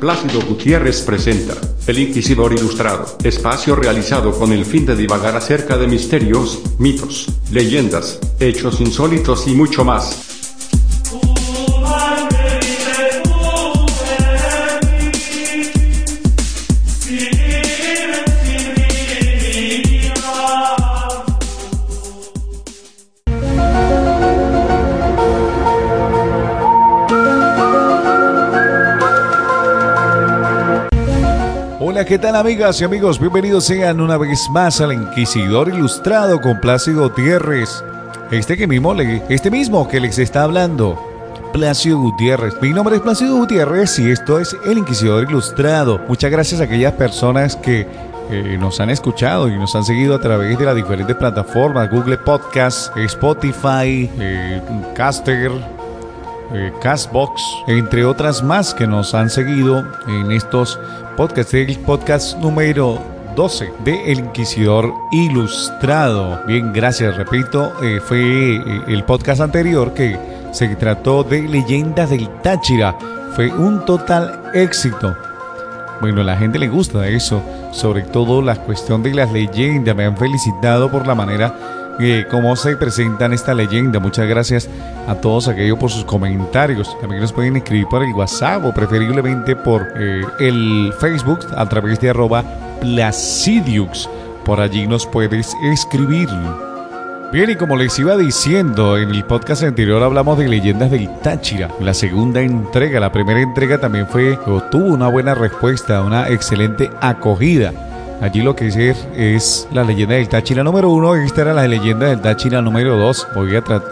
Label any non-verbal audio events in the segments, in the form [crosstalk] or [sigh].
Plácido Gutiérrez presenta El Inquisidor Ilustrado, espacio realizado con el fin de divagar acerca de misterios, mitos, leyendas, hechos insólitos y mucho más. ¿Qué tal amigas y amigos? Bienvenidos sean una vez más al Inquisidor Ilustrado con Plácido Gutiérrez. Este que mismo, este mismo que les está hablando, Plácido Gutiérrez. Mi nombre es Plácido Gutiérrez y esto es el Inquisidor Ilustrado. Muchas gracias a aquellas personas que eh, nos han escuchado y nos han seguido a través de las diferentes plataformas, Google Podcast, Spotify, eh, Caster, eh, Castbox, entre otras más que nos han seguido en estos podcasts. El podcast número 12 de El Inquisidor Ilustrado. Bien, gracias, repito, eh, fue eh, el podcast anterior que se trató de leyendas del Táchira. Fue un total éxito. Bueno, a la gente le gusta eso, sobre todo la cuestión de las leyendas. Me han felicitado por la manera cómo se presentan esta leyenda. Muchas gracias a todos aquellos por sus comentarios. También nos pueden escribir por el WhatsApp o preferiblemente por eh, el Facebook a través de arroba Placidiux. Por allí nos puedes escribir. Bien, y como les iba diciendo, en el podcast anterior hablamos de leyendas del Táchira. La segunda entrega, la primera entrega también fue, tuvo una buena respuesta, una excelente acogida. Allí lo que es, es la leyenda del Táchira número uno. Esta era la leyenda del Táchira número dos.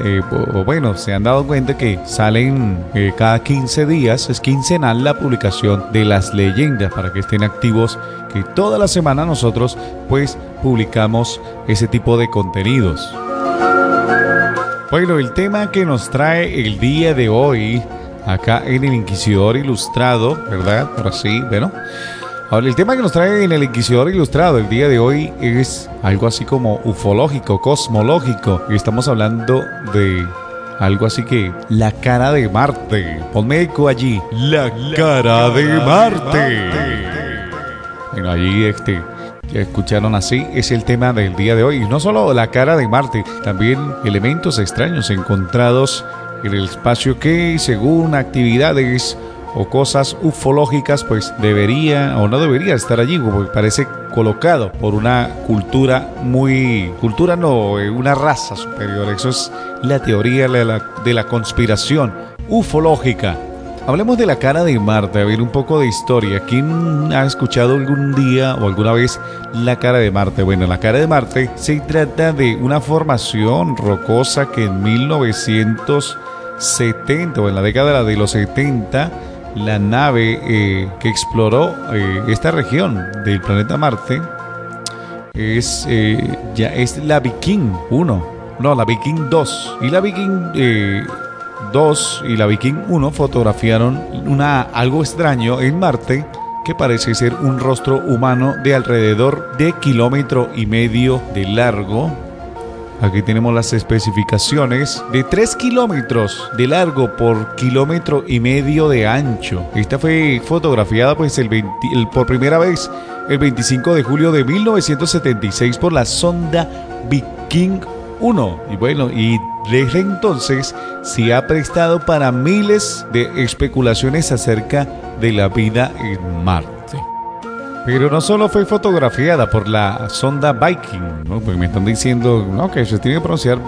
Eh, bueno, se han dado cuenta que salen eh, cada 15 días, es quincenal la publicación de las leyendas para que estén activos. Que toda la semana nosotros pues publicamos ese tipo de contenidos. Bueno, el tema que nos trae el día de hoy acá en el Inquisidor Ilustrado, ¿verdad? Por así, bueno. Ahora, el tema que nos trae en el Inquisidor Ilustrado el día de hoy es algo así como ufológico, cosmológico. Y estamos hablando de algo así que la cara de Marte. Ponme eco allí. La, cara, de, Marte. Bueno, allí este ya escucharon así, es el tema del día de hoy. Y no solo la cara de Marte, también elementos extraños encontrados en el espacio que, según actividades o cosas ufológicas, pues debería o no debería estar allí, porque parece colocado por una cultura muy, cultura no, eh, una raza superior. Eso es la teoría de la, de la conspiración ufológica. Hablemos de la cara de Marte, a ver un poco de historia. ¿Quién ha escuchado algún día o alguna vez la cara de Marte? Bueno, la cara de Marte se trata de una formación rocosa que en 1970 o en la década de los 70 la nave eh, que exploró eh, esta región del planeta Marte es, eh, ya es la Viking 1, no, la Viking 2. Y la Viking 2 y la Viking 1 fotografiaron una, algo extraño en Marte que parece ser un rostro humano de alrededor de kilómetro y medio de largo, Aquí tenemos las especificaciones de 3 kilómetros de largo por kilómetro y medio de ancho. Esta fue fotografiada pues el, por primera vez el 25 de julio de 1976 por la sonda Viking 1. Y bueno, y desde entonces se ha prestado para miles de especulaciones acerca de la vida en Marte. Pero no solo fue fotografiada por la sonda Viking, ¿no? Me están diciendo, que se tiene que pronunciar,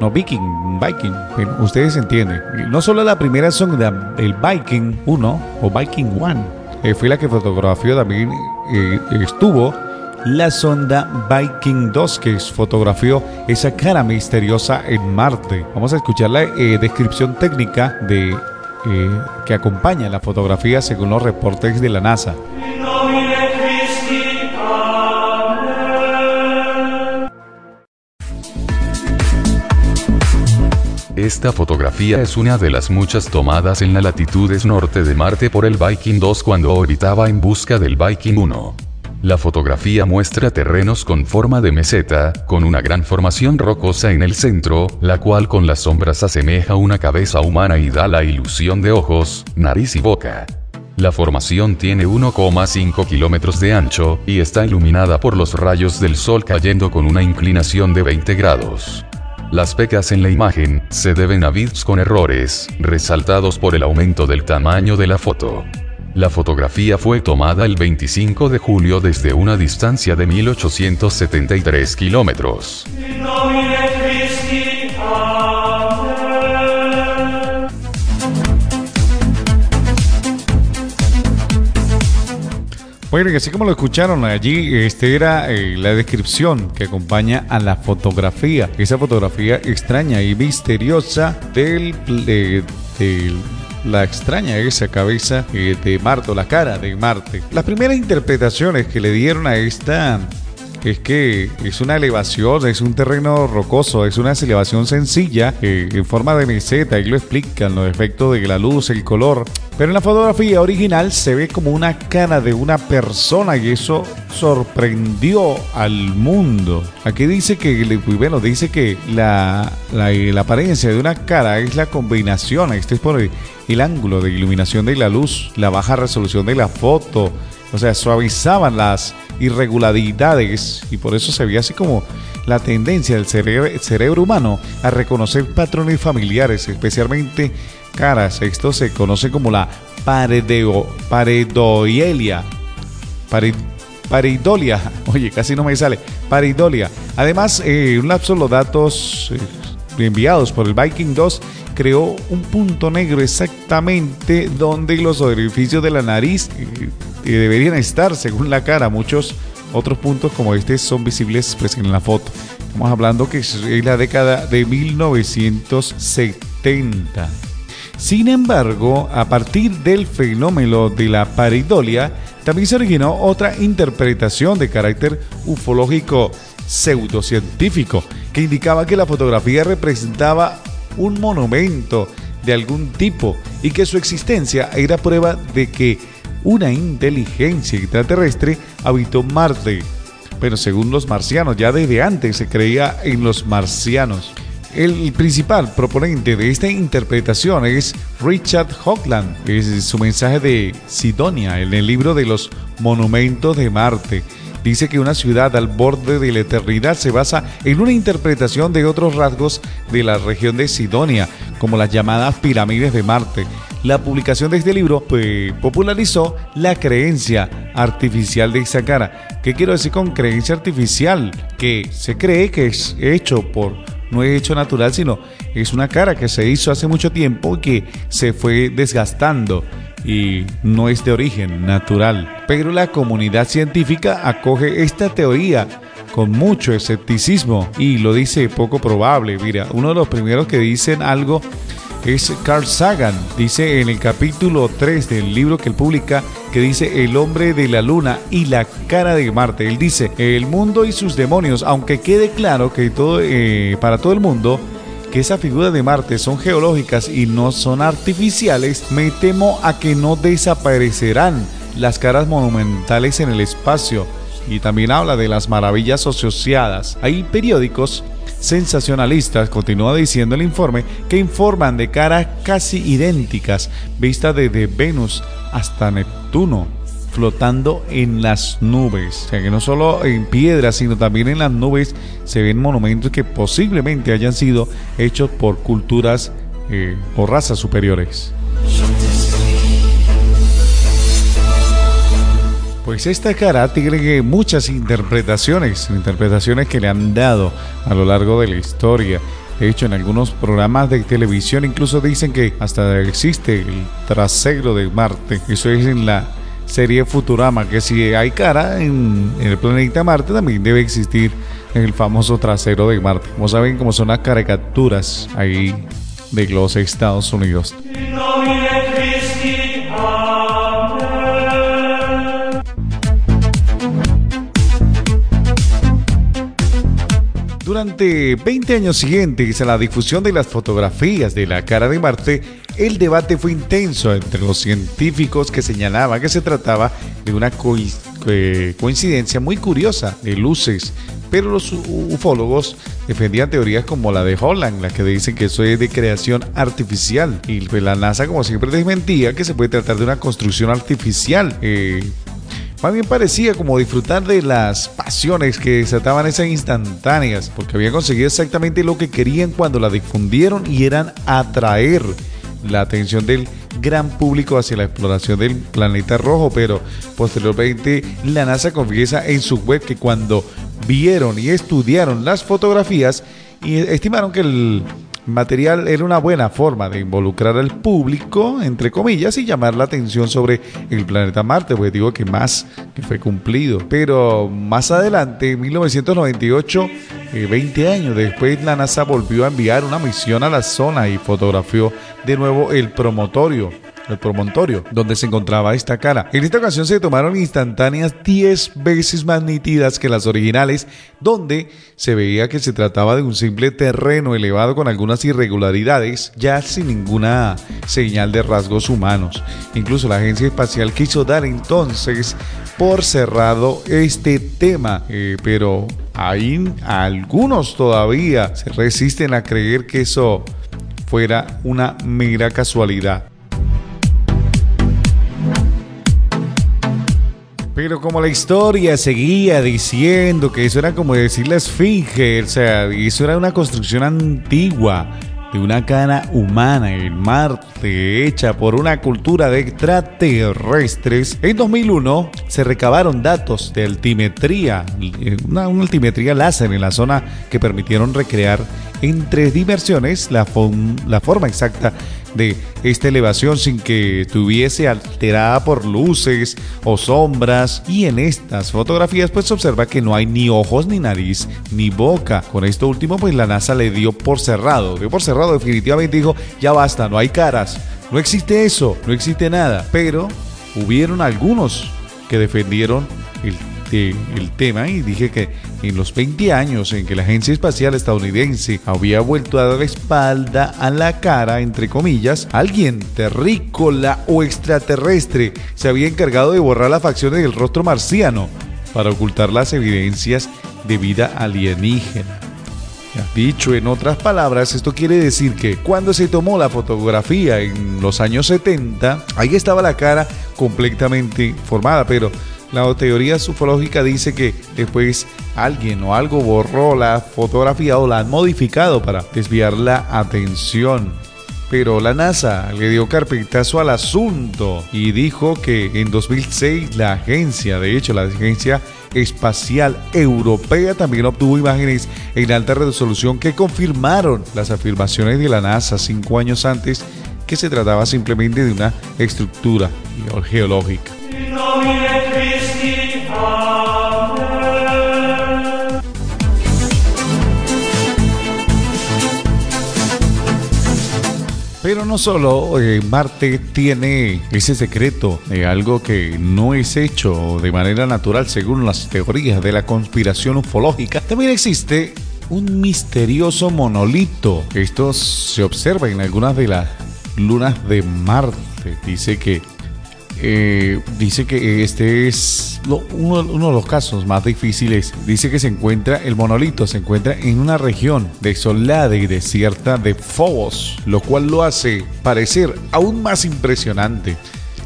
no, Viking, Viking, ustedes entienden. No solo la primera sonda, el Viking 1 o Viking 1, eh, fue la que fotografió también, eh, estuvo la sonda Viking 2 que fotografió esa cara misteriosa en Marte. Vamos a escuchar la eh, descripción técnica de que acompaña la fotografía según los reportes de la NASA. Esta fotografía es una de las muchas tomadas en las latitudes norte de Marte por el Viking 2 cuando orbitaba en busca del Viking 1. La fotografía muestra terrenos con forma de meseta, con una gran formación rocosa en el centro, la cual con las sombras asemeja una cabeza humana y da la ilusión de ojos, nariz y boca. La formación tiene 1,5 kilómetros de ancho, y está iluminada por los rayos del sol cayendo con una inclinación de 20 grados. Las pecas en la imagen se deben a bits con errores, resaltados por el aumento del tamaño de la foto. La fotografía fue tomada el 25 de julio desde una distancia de 1873 kilómetros. Y así como lo escucharon allí, este era eh, la descripción que acompaña a la fotografía. Esa fotografía extraña y misteriosa del, del la extraña esa cabeza eh, de Marte, la cara de Marte. Las primeras interpretaciones que le dieron a esta es que es una elevación, es un terreno rocoso, es una elevación sencilla eh, en forma de meseta, y lo explican los efectos de la luz, el color. Pero en la fotografía original se ve como una cara de una persona y eso sorprendió al mundo. Aquí dice que, bueno, dice que la, la, apariencia de una cara es la combinación, este es por el ángulo de iluminación de la luz, la baja resolución de la foto, o sea, suavizaban las irregularidades y por eso se veía así como la tendencia del cerebro, humano a reconocer patrones familiares, especialmente caras. Esto se conoce como la paredeo, paredoielia. paridolia. [laughs] Oye, casi no me sale. Paridolia. Además, eh, un lapso los datos eh, enviados por el Viking 2 creó un punto negro exactamente donde los orificios de la nariz eh, deberían estar según la cara. Muchos otros puntos como este son visibles pues, en la foto. Estamos hablando que es la década de 1970. Sin embargo, a partir del fenómeno de la paridolia, también se originó otra interpretación de carácter ufológico pseudocientífico, que indicaba que la fotografía representaba un monumento de algún tipo y que su existencia era prueba de que una inteligencia extraterrestre habitó Marte. Pero según los marcianos, ya desde antes se creía en los marcianos. El principal proponente de esta interpretación es Richard Hoagland, es su mensaje de Sidonia en el libro de los monumentos de Marte dice que una ciudad al borde de la eternidad se basa en una interpretación de otros rasgos de la región de Sidonia, como las llamadas pirámides de Marte. La publicación de este libro pues, popularizó la creencia artificial de esa cara. ¿Qué quiero decir con creencia artificial? Que se cree que es hecho por no es hecho natural, sino es una cara que se hizo hace mucho tiempo y que se fue desgastando y no es de origen natural. Pero la comunidad científica acoge esta teoría con mucho escepticismo y lo dice poco probable. Mira, uno de los primeros que dicen algo es Carl Sagan. Dice en el capítulo 3 del libro que él publica que dice El hombre de la luna y la cara de Marte. Él dice el mundo y sus demonios, aunque quede claro que todo, eh, para todo el mundo que esa figura de Marte son geológicas y no son artificiales, me temo a que no desaparecerán las caras monumentales en el espacio. Y también habla de las maravillas asociadas. Hay periódicos sensacionalistas, continúa diciendo el informe, que informan de caras casi idénticas, vistas desde Venus hasta Neptuno flotando en las nubes. O sea que no solo en piedras, sino también en las nubes se ven monumentos que posiblemente hayan sido hechos por culturas eh, o razas superiores. Pues esta cara tiene muchas interpretaciones, interpretaciones que le han dado a lo largo de la historia. De hecho, en algunos programas de televisión incluso dicen que hasta existe el trasero de Marte. Eso es en la serie Futurama, que si hay cara en, el planeta Marte, también debe existir el famoso trasero de Marte. Como saben, como son las caricaturas ahí de los Estados Unidos. Durante 20 años siguientes a la difusión de las fotografías de la cara de Marte, el debate fue intenso entre los científicos que señalaban que se trataba de una eh, coincidencia muy curiosa de luces, pero los ufólogos defendían teorías como la de Holland, la que dicen que eso es de creación artificial. Y pues, la NASA, como siempre, desmentía que se puede tratar de una construcción artificial. Eh, más bien parecía como disfrutar de las pasiones que desataban esas instantáneas, porque habían conseguido exactamente lo que querían cuando la difundieron y eran atraer la atención del gran público hacia la exploración del planeta rojo, pero posteriormente la NASA confiesa en su web que cuando vieron y estudiaron las fotografías y estimaron que el material era una buena forma de involucrar al público, entre comillas, y llamar la atención sobre el planeta Marte, pues digo que más que fue cumplido. Pero más adelante, en 1998, 20 eh, años después, la NASA volvió a enviar una misión a la zona y fotografió de nuevo el promotorio el promontorio, donde se encontraba esta cara. En esta ocasión se tomaron instantáneas 10 veces más nítidas que las originales, donde se veía que se trataba de un simple terreno elevado con algunas irregularidades, ya sin ninguna señal de rasgos humanos. Incluso la agencia espacial quiso dar entonces por cerrado este tema, eh, pero hay algunos todavía se resisten a creer que eso fuera una mera casualidad. Pero como la historia seguía diciendo que eso era como decir la esfinge, o sea, eso era una construcción antigua de una cara humana en Marte hecha por una cultura de extraterrestres, en 2001 se recabaron datos de altimetría, una, una altimetría láser en la zona que permitieron recrear en tres dimensiones la, la forma exacta de esta elevación sin que estuviese alterada por luces o sombras. Y en estas fotografías pues se observa que no hay ni ojos ni nariz ni boca. Con esto último pues la NASA le dio por cerrado dio por cerrado definitivamente dijo ya basta no hay caras no existe eso no existe nada pero hubieron algunos que defendieron el el tema y dije que en los 20 años en que la Agencia Espacial Estadounidense había vuelto a dar espalda a la cara, entre comillas, alguien terrícola o extraterrestre se había encargado de borrar las facciones del rostro marciano para ocultar las evidencias de vida alienígena. Dicho en otras palabras, esto quiere decir que cuando se tomó la fotografía en los años 70, ahí estaba la cara completamente formada, pero la teoría ufológica dice que después alguien o algo borró la fotografía o la han modificado para desviar la atención. Pero la NASA le dio carpetazo al asunto y dijo que en 2006 la agencia, de hecho la agencia espacial europea también obtuvo imágenes en alta resolución que confirmaron las afirmaciones de la NASA cinco años antes que se trataba simplemente de una estructura geológica. Pero no solo eh, Marte tiene ese secreto de algo que no es hecho de manera natural según las teorías de la conspiración ufológica, también existe un misterioso monolito. Esto se observa en algunas de las lunas de Marte. Dice que eh, dice que este es uno, de los casos más difíciles. Dice que se encuentra, el monolito se encuentra en una región desolada y desierta de Phobos, lo cual lo hace parecer aún más impresionante.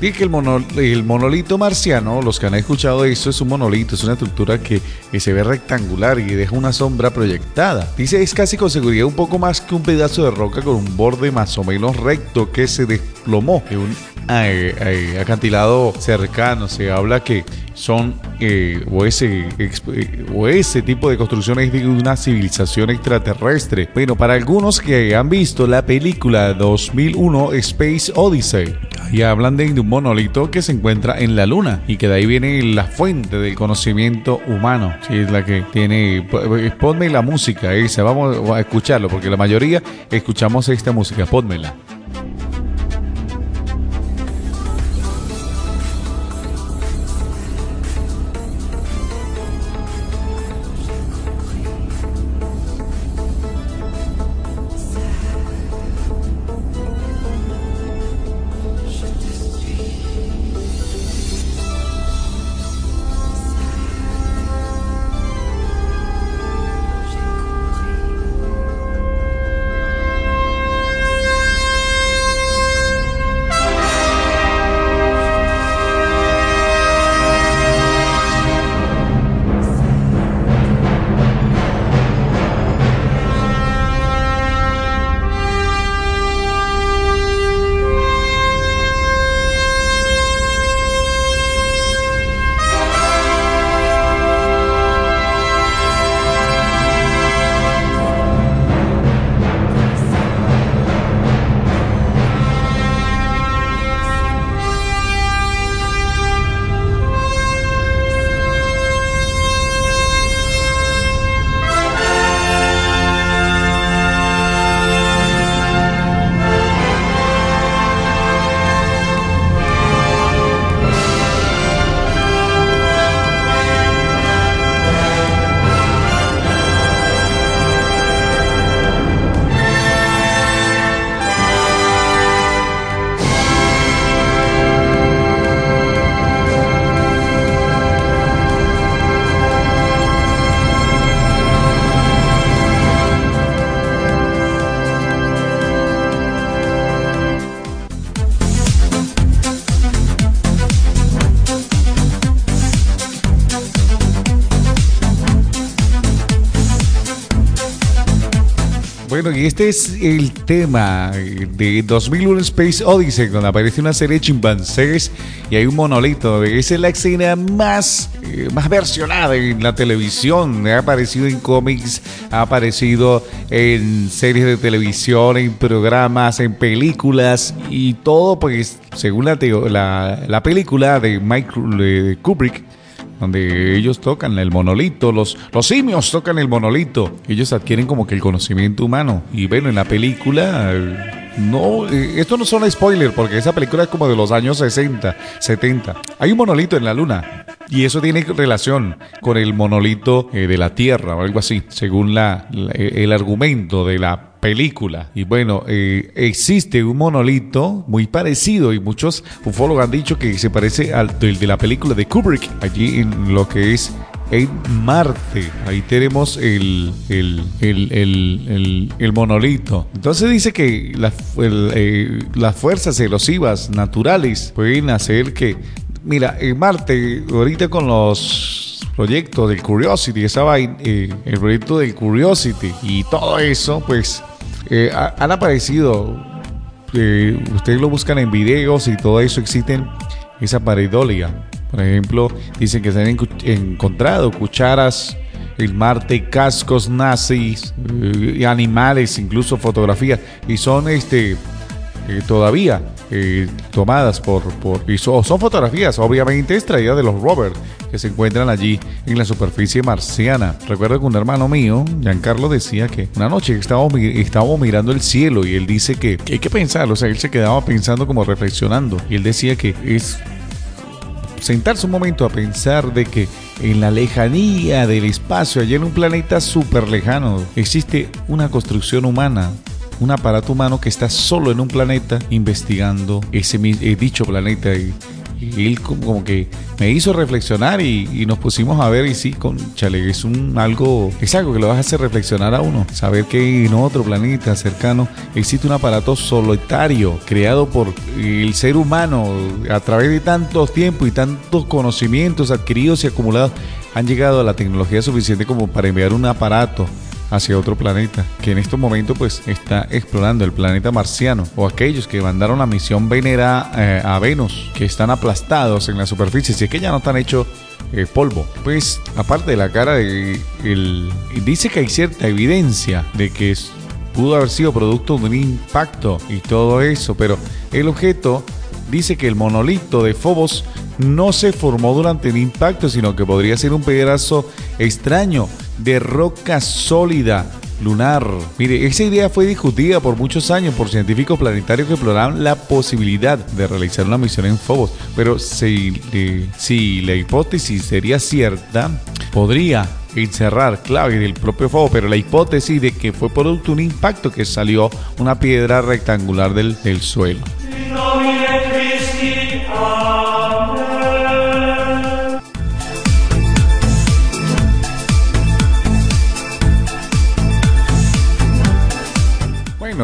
Dice que el, el, monolito marciano, los que han escuchado eso, es un monolito, es una estructura que, se ve rectangular y deja una sombra proyectada. Dice es casi con seguridad un poco más que un pedazo de roca con un borde más o menos recto que se desplomó acantilado cercano. Se habla que son eh, o, ese, eh, o ese tipo de construcciones de una civilización extraterrestre. Bueno, para algunos que han visto la película 2001 Space Odyssey, y hablan de un monolito que se encuentra en la luna y que de ahí viene la fuente del conocimiento humano. Sí, es la que tiene. Ponme la música esa, vamos a escucharlo, porque la mayoría escuchamos esta música. Pónmela. Este es el tema de 2001 Space Odyssey, donde aparece una serie de chimpancés y hay un monolito. Esa es la escena más, eh, más versionada en la televisión. Ha aparecido en cómics, ha aparecido en series de televisión, en programas, en películas y todo, pues, según la, la, la película de Mike Kubrick donde ellos tocan el monolito, los, los simios tocan el monolito, ellos adquieren como que el conocimiento humano. Y bueno, en la película, no, eh, esto no son spoiler porque esa película es como de los años 60, 70. Hay un monolito en la luna y eso tiene relación con el monolito eh, de la Tierra o algo así, según la, el argumento de la película. Y bueno, eh, existe un monolito muy parecido y muchos ufólogos han dicho que se parece al de la película de Kubrick, allí en lo que es en Marte. Ahí tenemos el, el, el, el monolito. Entonces dice que eh, las fuerzas erosivas naturales pueden hacer que... Mira, en Marte, ahorita con los proyectos del Curiosity, esa vaina, eh, el proyecto del Curiosity y todo eso, pues eh, han aparecido, eh, ustedes lo buscan en videos y todo eso, existen esa pareidolia. Por ejemplo, dicen que se han encontrado cucharas el Marte, cascos nazis, eh, animales, incluso fotografías, y son este todavía tomadas por, por son fotografías obviamente extraídas de los rovers que se encuentran allí en la superficie marciana. Recuerdo que un hermano mío, Giancarlo, decía que una noche estábamos, estábamos mirando el cielo y él dice que, hay que pensar, o sea, él se quedaba pensando como reflexionando y él decía que es sentarse un momento a pensar de que en la lejanía del espacio, allá en un planeta súper lejano, existe una construcción humana un aparato humano que está solo en un planeta investigando ese eh, dicho planeta. Y él como que me hizo reflexionar y, nos pusimos a ver y sí, con chale, es un algo, es algo que lo vas a hacer reflexionar a uno, saber que en otro planeta cercano existe un aparato solitario creado por el ser humano a través de tantos tiempos y tantos conocimientos adquiridos y acumulados. Han llegado a la tecnología suficiente como para enviar un aparato hacia otro planeta, que en este momento pues está explorando el planeta marciano, o aquellos que mandaron la misión Venera eh, a Venus, que están aplastados en la superficie, si es que ya no están hechos eh, polvo. Pues aparte de la cara, el, dice que hay cierta evidencia de que pudo haber sido producto de un impacto y todo eso, pero el objeto dice que el monolito de Phobos no se formó durante el impacto, sino que podría ser un pedazo extraño de roca sólida lunar. Mire, esa idea fue discutida por muchos años por científicos planetarios que exploraban la posibilidad de realizar una misión en Phobos, pero si, si la hipótesis sería cierta, podría encerrar clave del propio Phobos, pero la hipótesis de que fue producto de un impacto que salió una piedra rectangular del, del suelo.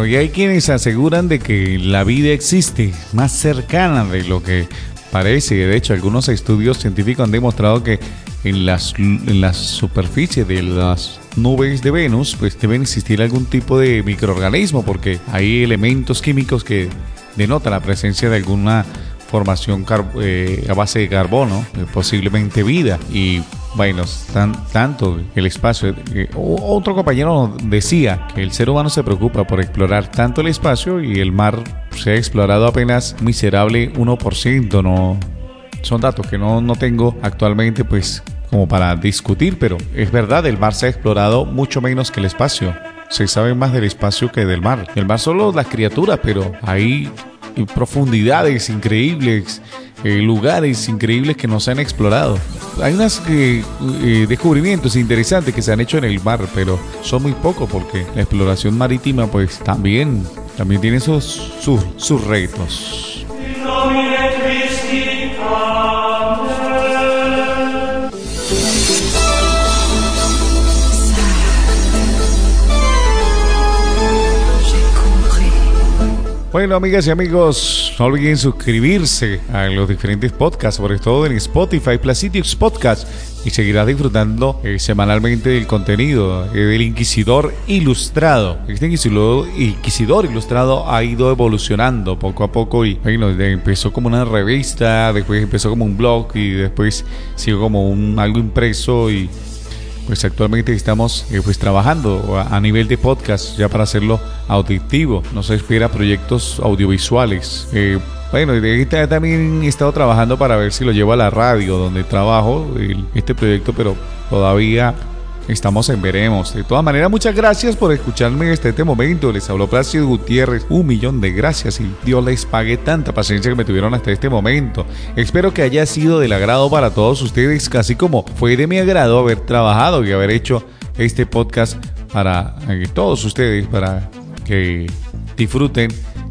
Y hay quienes aseguran de que la vida existe más cercana de lo que parece. De hecho, algunos estudios científicos han demostrado que en las, en superficie de las nubes de Venus, pues deben existir algún tipo de microorganismo, porque hay elementos químicos que denotan la presencia de alguna formación eh, a base de carbono, eh, posiblemente vida. Y bueno, tan, tanto el espacio. Eh, otro compañero decía que el ser humano se preocupa por explorar tanto el espacio y el mar se ha explorado apenas miserable 1%. No, son datos que no, no tengo actualmente, pues como para discutir, pero es verdad, el mar se ha explorado mucho menos que el espacio. Se sabe más del espacio que del mar. El mar solo las criaturas, pero hay profundidades increíbles eh, lugares increíbles que no se han explorado. Hay unos eh, eh, descubrimientos interesantes que se han hecho en el mar, pero son muy pocos porque la exploración marítima pues también, también tiene sus, sus, sus retos. Bueno, amigas y amigos, no olviden suscribirse a los diferentes podcasts, sobre todo en Spotify, Placidix Podcast. y seguirás disfrutando eh, semanalmente del contenido eh, del Inquisidor Ilustrado. Este Inquisidor, Inquisidor Ilustrado ha ido evolucionando poco a poco y bueno, empezó como una revista, después empezó como un blog y después siguió como un algo impreso y pues actualmente estamos eh, pues trabajando a, nivel de podcast ya para hacerlo auditivo. Nos espera proyectos audiovisuales. Eh, bueno, también he estado trabajando para ver si lo llevo a la radio donde trabajo este proyecto, pero todavía Estamos en veremos. De todas maneras, muchas gracias por escucharme hasta este momento. Les habló Plácido Gutiérrez. Un millón de gracias y Dios les pague tanta paciencia que me tuvieron hasta este momento. Espero que haya sido del agrado para todos ustedes, casi como fue de mi agrado haber trabajado y haber hecho este podcast para eh, todos ustedes, para que disfruten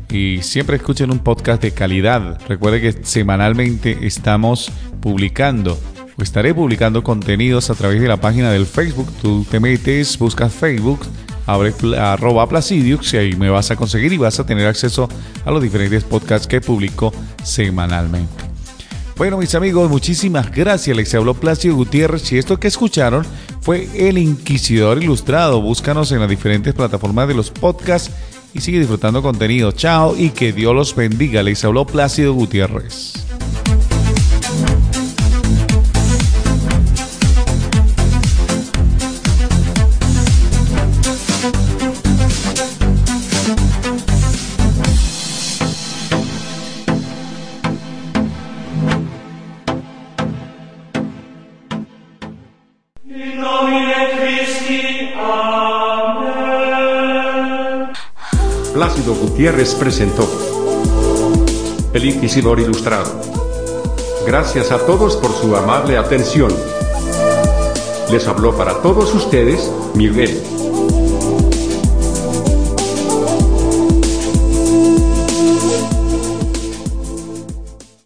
y siempre escuchen un podcast de calidad. Recuerde que semanalmente estamos publicando estaré publicando contenidos a través de la página del Facebook. Tú te metes, buscas Facebook, abre arroba Placidiux y ahí me vas a conseguir y vas a tener acceso a los diferentes podcasts que publico semanalmente. Bueno, mis amigos, muchísimas gracias. Les habló Placido Gutiérrez y esto que escucharon fue El Inquisidor Ilustrado. Búscanos en las diferentes plataformas de los podcasts y sigue disfrutando contenido. Chao y que Dios los bendiga. Les habló Plácido Gutiérrez. Gutiérrez presentó El Inquisidor Ilustrado. Gracias a todos por su amable atención. Les habló para todos ustedes, Miguel.